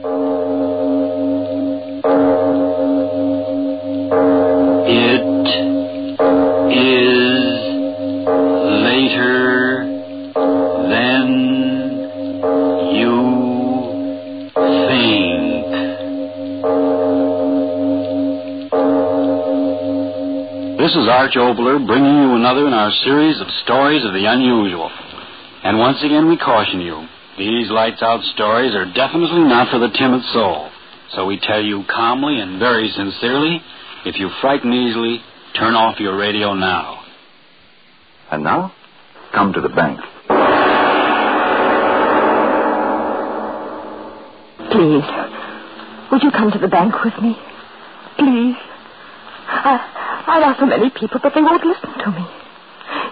This is Arch Oboler bringing you another in our series of stories of the unusual. And once again, we caution you these lights out stories are definitely not for the timid soul. So we tell you calmly and very sincerely if you frighten easily, turn off your radio now. And now, come to the bank. Please, would you come to the bank with me? Please. I, I've asked so many people, but they won't listen to me.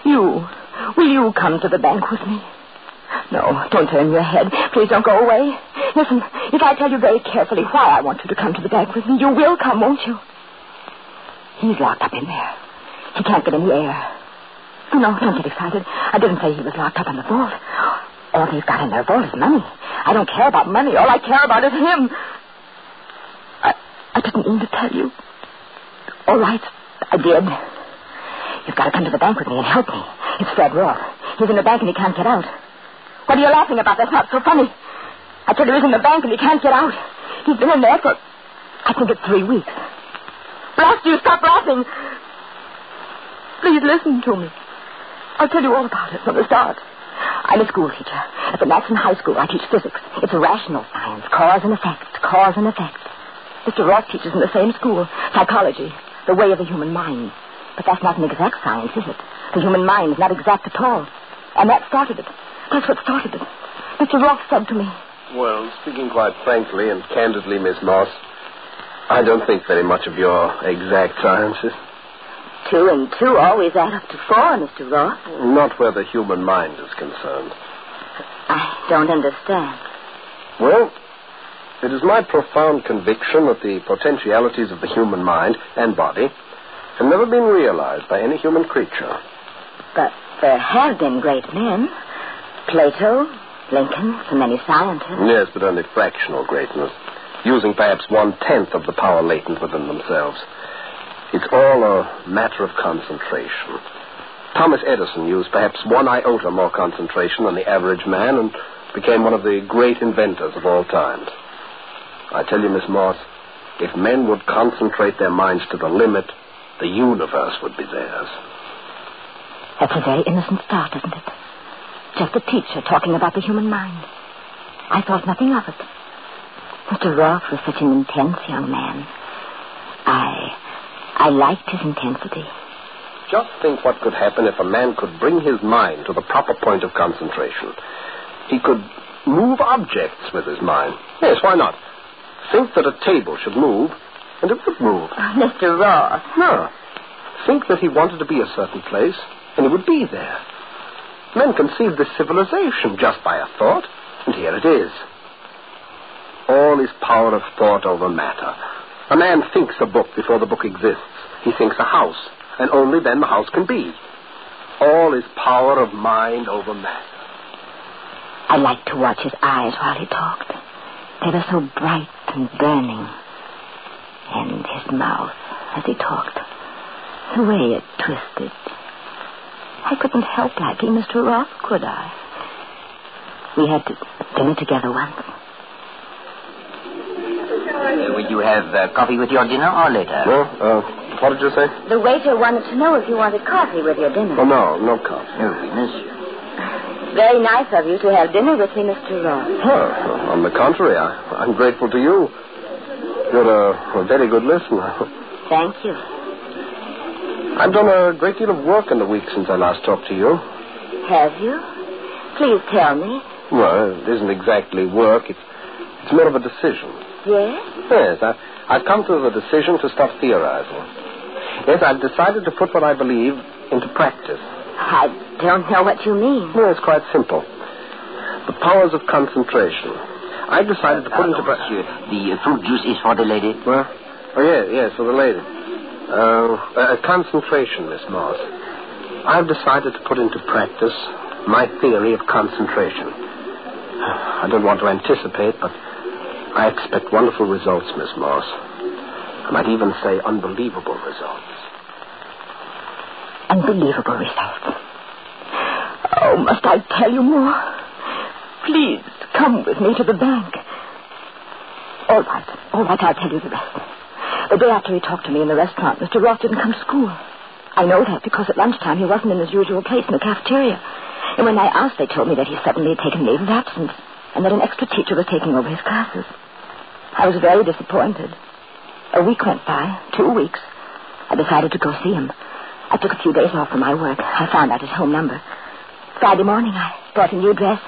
You, will you come to the bank with me? No, don't turn your head. Please don't go away. Listen, if I tell you very carefully why I want you to come to the bank with me, you will come, won't you? He's locked up in there. He can't get any air. No, don't get excited. I didn't say he was locked up in the vault. All they've got in their vault is money. I don't care about money. All I care about is him. I, I didn't mean to tell you. All right, I did. You've got to come to the bank with me and help me. It's Fred Roth. He's in the bank and he can't get out. What are you laughing about? That's not so funny. I told you he's in the bank and he can't get out. He's been in there for, I think it's three weeks. Blast you, stop laughing. Please listen to me. I'll tell you all about it from the start. I'm a school teacher. At the Matson High School, I teach physics. It's a rational science, cause and effect, cause and effect. Mr. Ross teaches in the same school, psychology, the way of the human mind. But that's not an exact science, is it? The human mind is not exact at all. And that started it. That's what started it. Mr. Roth said to me. Well, speaking quite frankly and candidly, Miss Moss, I don't think very much of your exact sciences. Two and two always add up to four, Mr. Roth. Not where the human mind is concerned. I don't understand. Well, it is my profound conviction that the potentialities of the human mind and body have never been realized by any human creature. But there have been great men. Plato, Lincoln, so many scientists. Yes, but only fractional greatness, using perhaps one tenth of the power latent within themselves. It's all a matter of concentration. Thomas Edison used perhaps one iota more concentration than the average man and became one of the great inventors of all times. I tell you, Miss Morse, if men would concentrate their minds to the limit, the universe would be theirs. That's a very innocent start, isn't it? Just a teacher talking about the human mind. I thought nothing of it. Mr. Roth was such an intense young man. I. I liked his intensity. Just think what could happen if a man could bring his mind to the proper point of concentration. He could move objects with his mind. Yes, why not? Think that a table should move, and it would move. Oh, Mr. Roth. No. Think that he wanted to be a certain place, and he would be there. Men conceived this civilization just by a thought, and here it is. All is power of thought over matter. A man thinks a book before the book exists. He thinks a house, and only then the house can be. All is power of mind over matter. I liked to watch his eyes while he talked. They were so bright and burning. And his mouth, as he talked, the way it twisted. I couldn't help liking Mr. Roth, could I? We had dinner together once. Uh, will you have uh, coffee with your dinner or later? No? Uh, what did you say? The waiter wanted to know if you wanted coffee with your dinner. Oh, no, no coffee. No, monsieur. Very nice of you to have dinner with me, Mr. Roth. Oh, on the contrary, I, I'm grateful to you. You're a, a very good listener. Thank you. I've done a great deal of work in the week since I last talked to you. Have you? Please tell me. Well, it isn't exactly work. It's, it's more of a decision. Yes? Yes, I, I've come to the decision to stop theorizing. Yes, I've decided to put what I believe into practice. I don't know what you mean. Well, it's quite simple. The powers of concentration. I decided to put into practice. The uh, fruit juice is for the lady. Well, oh, yes, yes, for the lady. Uh, uh, concentration, Miss Moss. I've decided to put into practice my theory of concentration. I don't want to anticipate, but I expect wonderful results, Miss Moss. I might even say unbelievable results. Unbelievable results. Oh, must I tell you more? Please come with me to the bank. All right, all right, I'll tell you the rest. The day after he talked to me in the restaurant, Mr. Roth didn't come to school. I know that because at lunchtime he wasn't in his usual place in the cafeteria. And when I asked, they told me that he suddenly had taken leave of absence and that an extra teacher was taking over his classes. I was very disappointed. A week went by, two weeks. I decided to go see him. I took a few days off from my work. I found out his home number. Friday morning, I bought a new dress,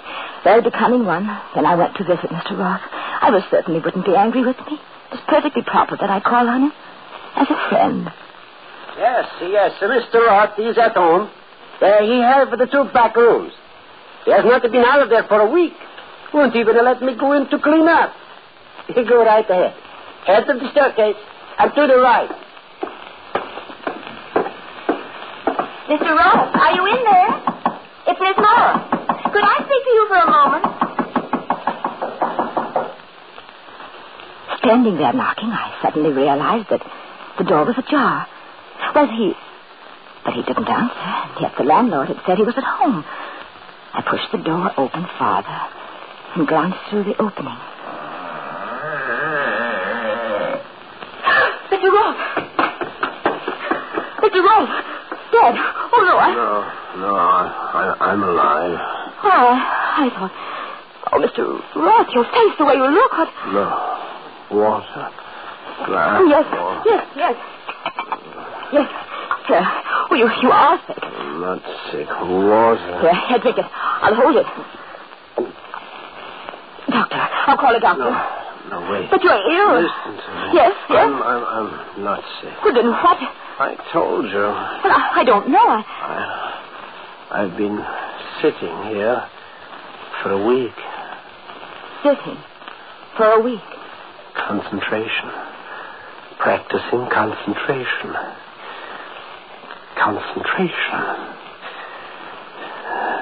very becoming one. Then I went to visit Mr. Roth. I was certain he wouldn't be angry with me. It's perfectly proper that I call on him as a friend. Yes, yes, Mr. Roth, he's at home. There he has for the two back rooms. He has not been out of there for a week. Won't even let me go in to clean up. You go right ahead. Head of the staircase and to the right. Mr. Roth, are you in there? It's Miss Morris. Could I speak to you for a moment? Standing there knocking, I suddenly realized that the door was ajar. Was he. But he didn't answer, and yet the landlord had said he was at home. I pushed the door open farther and glanced through the opening. Mr. Roth! Mr. Roth! Dead. Oh, no, I... No, no, I, I, I'm alive. Oh, I, I thought. Oh, Mr. Roth, your face, the way you look. What... No. Water. Glass. Oh, yes, water. yes, yes. Yes. Here. Oh, you, you are sick. I'm not sick. Water. Here, here, drink it. I'll hold it. Doctor, I'll call a doctor. No, no, wait. But you're ill. Listen to me. Yes, yes. I'm, I'm, I'm not sick. Well, then what? I told you. Well, I, I don't know. I... I, I've been sitting here for a week. Sitting for a week. Concentration. Practicing concentration. Concentration.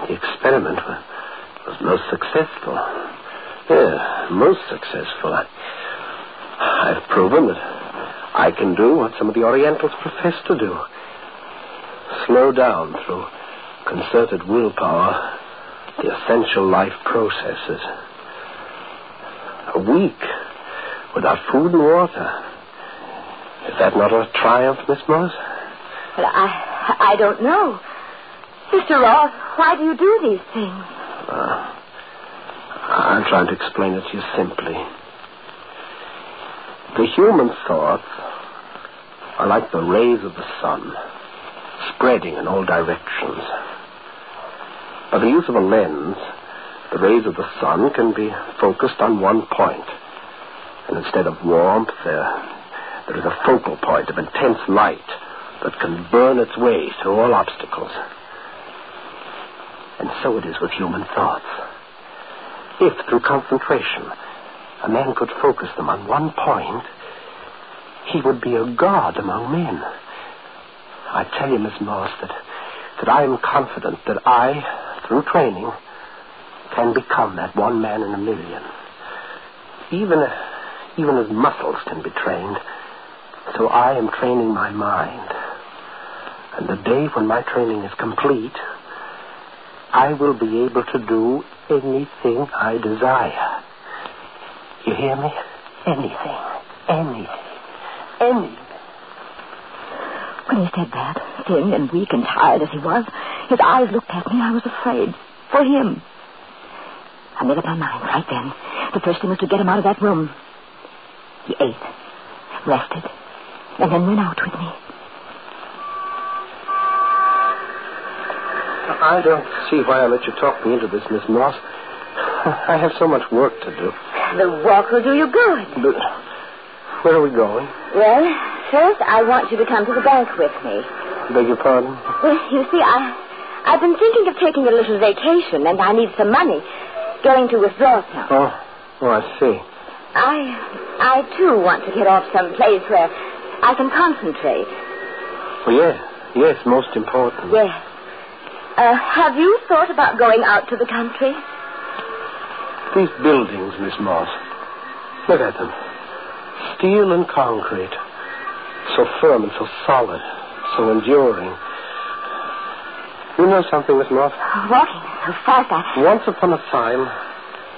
The experiment was, was most successful. Yeah, most successful. I, I've proven that I can do what some of the Orientals profess to do. Slow down through concerted willpower the essential life processes. A week without food and water. Is that not a triumph, Miss Morris? Well, I, I don't know. Mr. Roth, why do you do these things? Uh, I'm trying to explain it to you simply. The human thoughts are like the rays of the sun, spreading in all directions. By the use of a lens, the rays of the sun can be focused on one point. And instead of warmth, there, there is a focal point of intense light that can burn its way through all obstacles. And so it is with human thoughts. If, through concentration, a man could focus them on one point, he would be a god among men. I tell you, Miss Morse, that, that I am confident that I, through training, can become that one man in a million. Even, even as muscles can be trained, so I am training my mind. And the day when my training is complete, I will be able to do anything I desire. You hear me? Anything. Anything. Anything. When he said that, thin and weak and tired as he was, his eyes looked at me. I was afraid. For him. I made up my mind right then. The first thing was to get him out of that room. He ate, rested, and then went out with me. I don't see why I let you talk me into this, Miss Moss. I have so much work to do. The walk will do you good. But where are we going? Well, first I want you to come to the bank with me. Beg your pardon? Well, you see, I, I've been thinking of taking a little vacation, and I need some money. Going to withdraw some. Oh, oh, I see. I, I too want to get off some place where I can concentrate. Well, yes, yes, most important. Yes. Uh, have you thought about going out to the country? These buildings, Miss Moss. Look at them. Steel and concrete. So firm and so solid. So enduring. You know something, Miss Moss? Walking so fast, I... Once upon a time,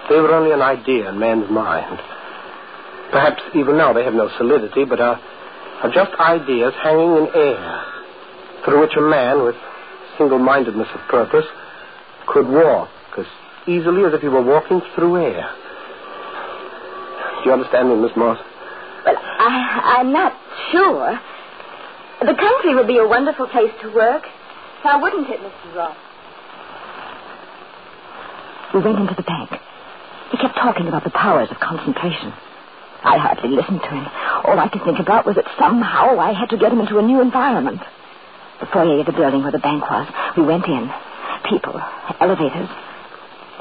they were only an idea in man's mind. Perhaps even now they have no solidity, but are, are just ideas hanging in air, through which a man with single-mindedness of purpose could walk as easily as if he were walking through air. Do you understand me, Miss Moss? Well, I, I'm not sure. The country would be a wonderful place to work. Now, wouldn't it, Mr. Ross? We went into the bank. He kept talking about the powers of concentration. I hardly listened to him. All I could think about was that somehow I had to get him into a new environment. The foyer of the building where the bank was. We went in. People, elevators.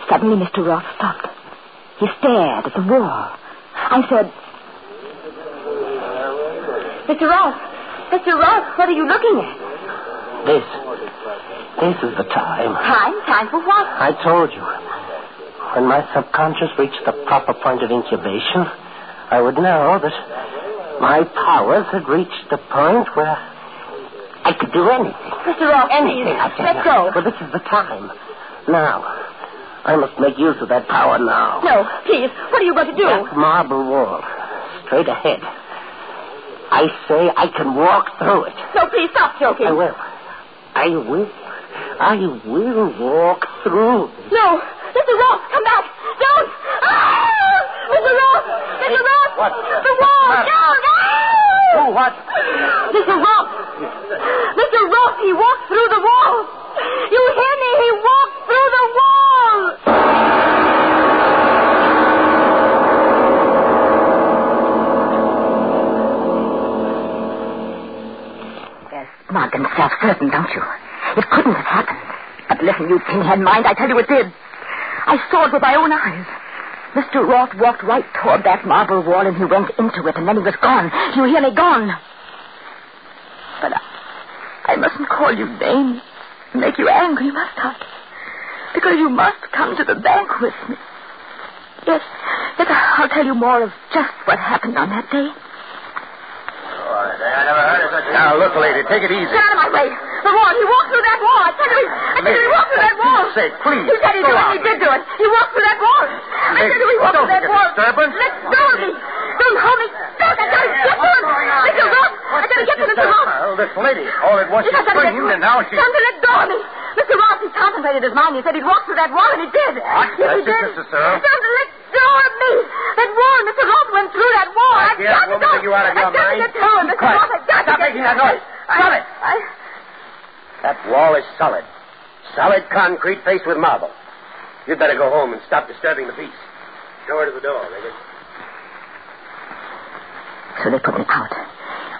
Suddenly, Mr. Roth stopped. He stared at the wall. I said, Mr. Ross, Mr. Ross, what are you looking at? This. This is the time. Time? Time for what? I told you. When my subconscious reached the proper point of incubation, I would know that my powers had reached the point where I could do anything. Mr. Ross, Anything, I tell Let you. go. But this is the time. Now. I must make use of that power now. No, please. What are you going to do? That marble wall. Straight ahead. I say I can walk through it. No, please stop joking. I will. I will. I will walk through. No, Mr. Ross, come back. Don't. Ah! Mr. Ross, Mr. Ross. What? The wall. What? Down. Oh, what? Mr. Ross. Mr. Ross, he walked through the wall. You hear me? He walked through the wall. You're smug and self-certain, don't you? It couldn't have happened. But listen, you pinhead mind, I tell you it did. I saw it with my own eyes. Mr. Roth walked right toward that marble wall and he went into it and then he was gone. You hear me? Gone. But I, I mustn't call you names and make you angry, must I? Because you must come to the bank with me. Yes, yes, I'll tell you more of just what happened on that day. Oh, I never heard of such a... Now, look, lady, take it easy. Get out of my way. The wall. He walked through that wall. I tell you, I tell you, he walked through that wall. Sake, please, He said he did it. He did do it. He walked through that wall. I tell you, he walked through that wall. disturbance. Let go of me. Don't hold me. Don't. I gotta get to him. Mr. Ross. I gotta get to Mr. Ross. Well, this lady, all at once Yes, she I gotta screamed, and now she... Something let go of me. Mr. Ross, he concentrated his mind. He said he'd walk through that wall, and he did. What? Yes, he it, did. Mr. Searle. Something let go of me. That wall. Mr. Ross went through that wall. I've got to woman, go. are you out of your to mind? get to him. Mr. Ross, I've got Stop making that noise. Stop it. That wall is solid. Solid concrete faced with marble. You'd better go home and stop disturbing the peace. Show her to the door, Megan. So they put me out.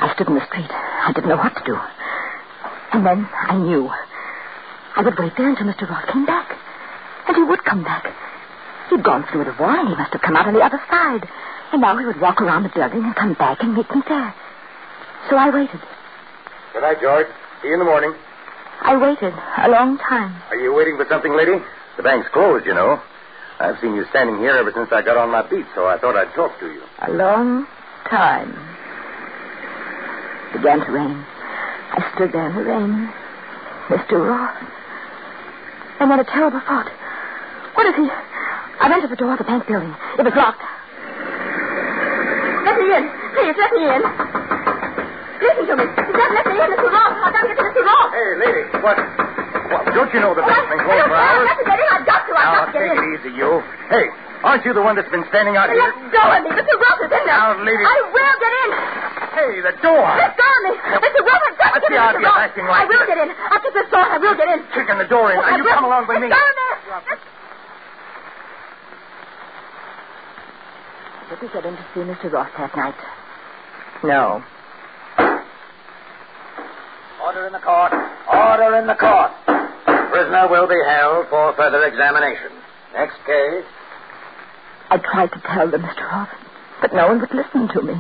I stood in the street. I didn't know what to do. And then I knew. I would wait there until Mr. Roth came back. And he would come back. He'd gone through the wall and he must have come out on the other side. And now he would walk around the building and come back and meet me there. So I waited. Good night, George. See you in the morning. I waited a long time. Are you waiting for something, lady? The bank's closed, you know. I've seen you standing here ever since I got on my beat, so I thought I'd talk to you. A long time. It began to rain. I stood there in the rain. Mr. Roth. And what a terrible thought. What if he... I went to the door of the bank building. It was locked. Let me in. Please, let me in. Listen to me. Just let me in, Mr. Roth. I've got to get to Mr. Roth. Hey, lady, what? What? Don't you know the bank's been closed for hours? I've got to get in. I've got to. I've Now, got to get take in. it easy, you. Hey, aren't you the one that's been standing out here? Let go of me. Mr. Roth is in there. Now, lady- I will get in. Hey, the door. Let go of me. Mr. Ross, I've got to get in, Mr. idea of Roth. acting like I will get in. After this thought, I will get in. Kicking the door in. I Now, you will. come along with me. Let go of me. Did we get in to see Mr. Roth that night? No. Order in the court. Order in the court. Prisoner will be held for further examination. Next case. I tried to tell them, Mr. Roth, but no one would listen to me.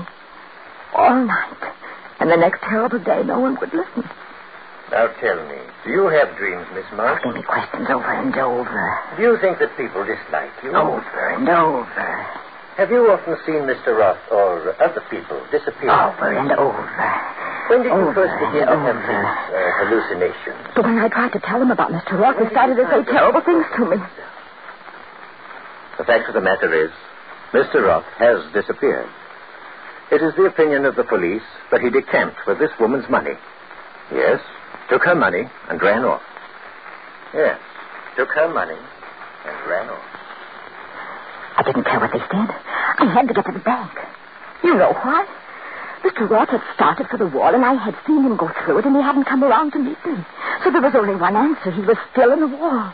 All night. And the next terrible day, no one would listen. Now tell me, do you have dreams, Miss Mark? Asking me questions over and over. Do you think that people dislike you? Over and over. Have you often seen Mr. Roth or other people disappear? Over and over. When did you over first begin to have these uh, hallucinations? But when I tried to tell him about Mr. Roth, he started to say terrible things to me. The fact of the matter is, Mr. Roth has disappeared. It is the opinion of the police that he decamped for this woman's money. Yes, took her money and ran off. Yes, took her money and ran off. I didn't care what they said. I had to get to the bank. You know why? Mr. Roth had started for the wall, and I had seen him go through it, and he hadn't come around to meet me. So there was only one answer. He was still in the wall.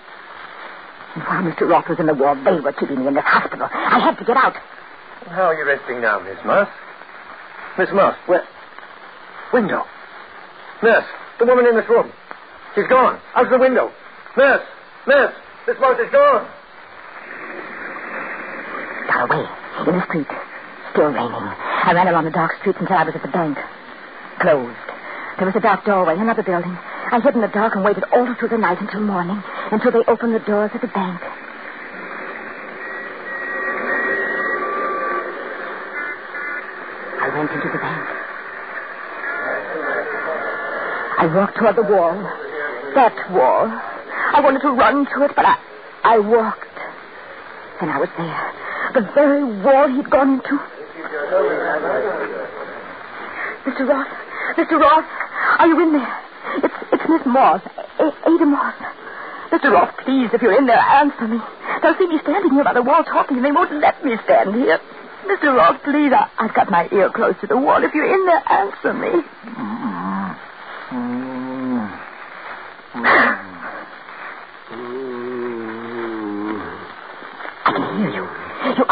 And while Mr. Roth was in the wall, they were keeping me in this hospital. I had to get out. How are you resting now, Miss Moss? Miss Moss, where? Window. Nurse, the woman in this room. She's gone. Out of the window. Nurse, nurse, Miss Moss is gone. Got away. In the street. Still raining. I ran along the dark streets until I was at the bank. Closed. There was a dark doorway, another building. I hid in the dark and waited all through the night until morning, until they opened the doors of the bank. I went into the bank. I walked toward the wall. That wall. I wanted to run to it, but I, I walked. And I was there. The very wall he'd gone into. Mr. Ross. Mr. Ross, are you in there? It's it's Miss Moss. A- Ada Moss. Mr. Ross, please, if you're in there, answer me. They'll see me standing here by the wall talking, and they won't let me stand here. Mr. Ross, please, I, I've got my ear close to the wall. If you're in there, answer me. I can hear you. You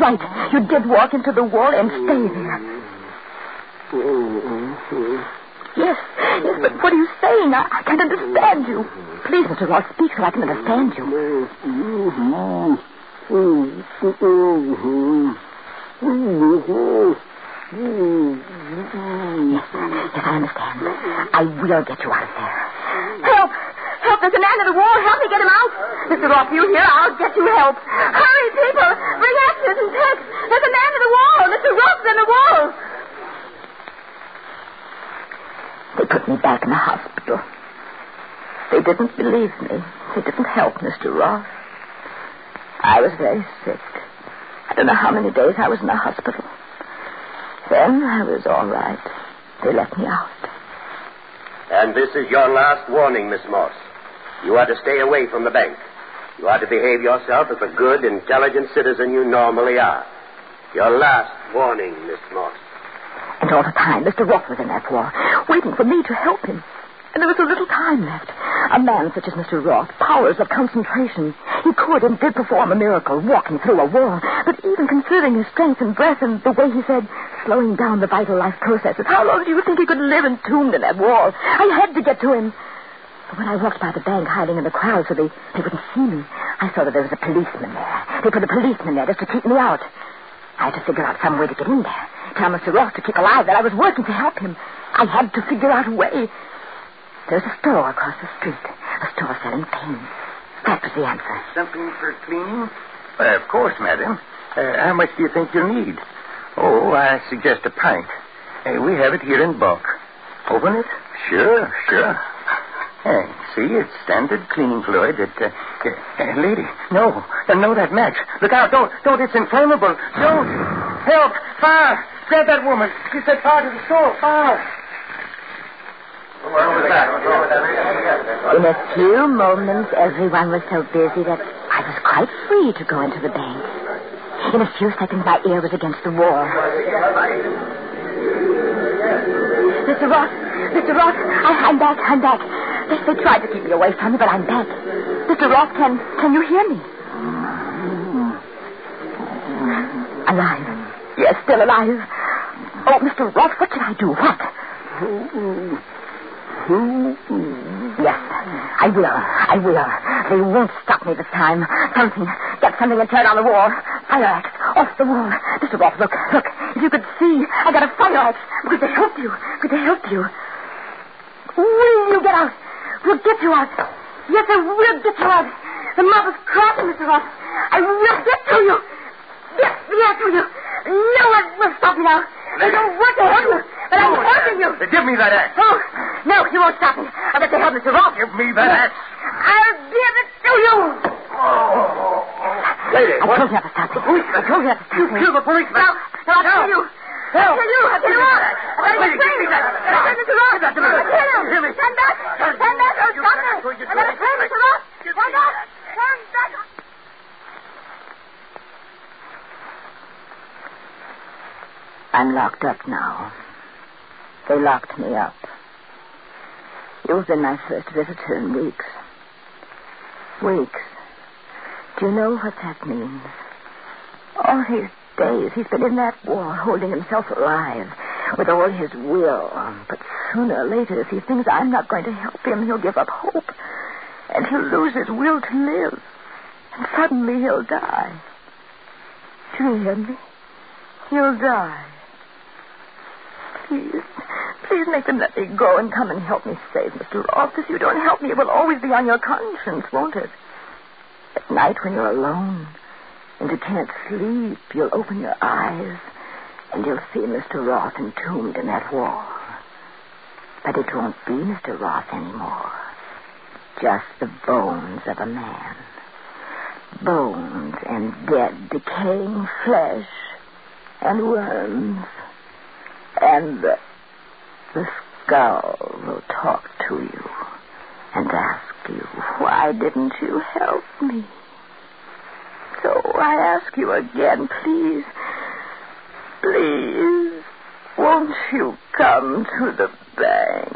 right. You did walk into the wall and stay there. Yes, yes, but what are you saying? I, I can't understand you. Please, Mr. Ross, speak so I can understand you. Yes, yes, I understand. I will get you out of there. Help! Help! There's a man in the wall. Help me get him out. Mr. Ross, you here? I'll get you help. Hurry, people! Bring axes and picks. There's a man in the wall. Mr. Ross is in the wall. They put me back in the hospital. They didn't believe me. They didn't help Mr. Ross. I was very sick. I don't know how many days I was in the hospital. Then I was all right. They let me out. And this is your last warning, Miss Moss. You are to stay away from the bank. You are to behave yourself as a good, intelligent citizen you normally are. Your last warning, Miss Moss. And all the time, Mr. Roth was in that wall, waiting for me to help him. And there was so little time left. A man such as Mr. Roth, powers of concentration. He could and did perform a miracle, walking through a wall. But even considering his strength and breath and the way he said, slowing down the vital life processes, how long do you think he could live entombed in that wall? I had to get to him. But when I walked by the bank hiding in the crowd so they, they wouldn't see me, I saw that there was a policeman there. They put a policeman there just to keep me out. I had to figure out some way to get in there. Tell Mr. Ross to keep alive that I was working to help him. I had to figure out a way. There's a store across the street. A store selling paint. That was the answer. Something for cleaning? Uh, of course, madam. Uh, how much do you think you'll need? Oh, I suggest a pint. Uh, we have it here in bulk. Open it? Sure, sure. Hey, see, it's standard cleaning fluid. It, uh, uh, lady, no, uh, no, that match. Look out! Don't, don't! It's inflammable. Don't! Help! Fire! Grab that woman. She said fire to the store. Fire! In a few moments, everyone was so busy that I was quite free to go into the bank. In a few seconds, my ear was against the wall. Mr. Ross, Mr. Ross, I, am back, I'm back. They, they tried to keep me away from you, but I'm back. Mr. Ross, can, can you hear me? Alive. Yes, still alive. Oh, Mr. Ross, what should I do? What? Yes, I will. I will. They won't stop me this time. Something. Get something and turn on the wall. Fire axe. Off the wall. Mr. Ross, look, look. If you could see, I got a fire axe. Could they help you? Could they help you? Will you get out? We'll get you out. Yes, I will get you out. The mob is crashing, Mr. Ross. I will get to you. Yes, yes, will you? No one will stop me now. I don't want to help you, but I'm helping you. Give me that axe. Oh, no, you won't stop me. I've got to help Mr. Ross. Give me that axe. I'll give it to you. Oh. Lady, I what? told you not to stop me. I told you not to stop You me. kill the policeman. No, no, I'll kill you. I'll kill you. I'll kill you all. I'll me that. I'll kill Mr. Ross. I'll kill him. Hear me. Stand back. Stand back. Don't stop me. I'm going to kill Mr. Ross. Stand back. Stand back. I'm locked up now. They locked me up. You've been my first visitor in weeks. Weeks. Do you know what that means? All these days he's been in that war, holding himself alive with all his will. But sooner or later, if he thinks I'm not going to help him, he'll give up hope. And he'll lose his will to live. And suddenly he'll die. Do you hear me? He'll die. Please, please make them let me go and come and help me save Mr. Ross. If you don't help me, it will always be on your conscience, won't it? At night when you're alone and you can't sleep, you'll open your eyes and you'll see Mr. Ross entombed in that wall. But it won't be Mr. Ross anymore. Just the bones of a man. Bones and dead, decaying flesh and worms. And the, the skull will talk to you and ask you, why didn't you help me? So I ask you again, please, please, won't you come to the bank?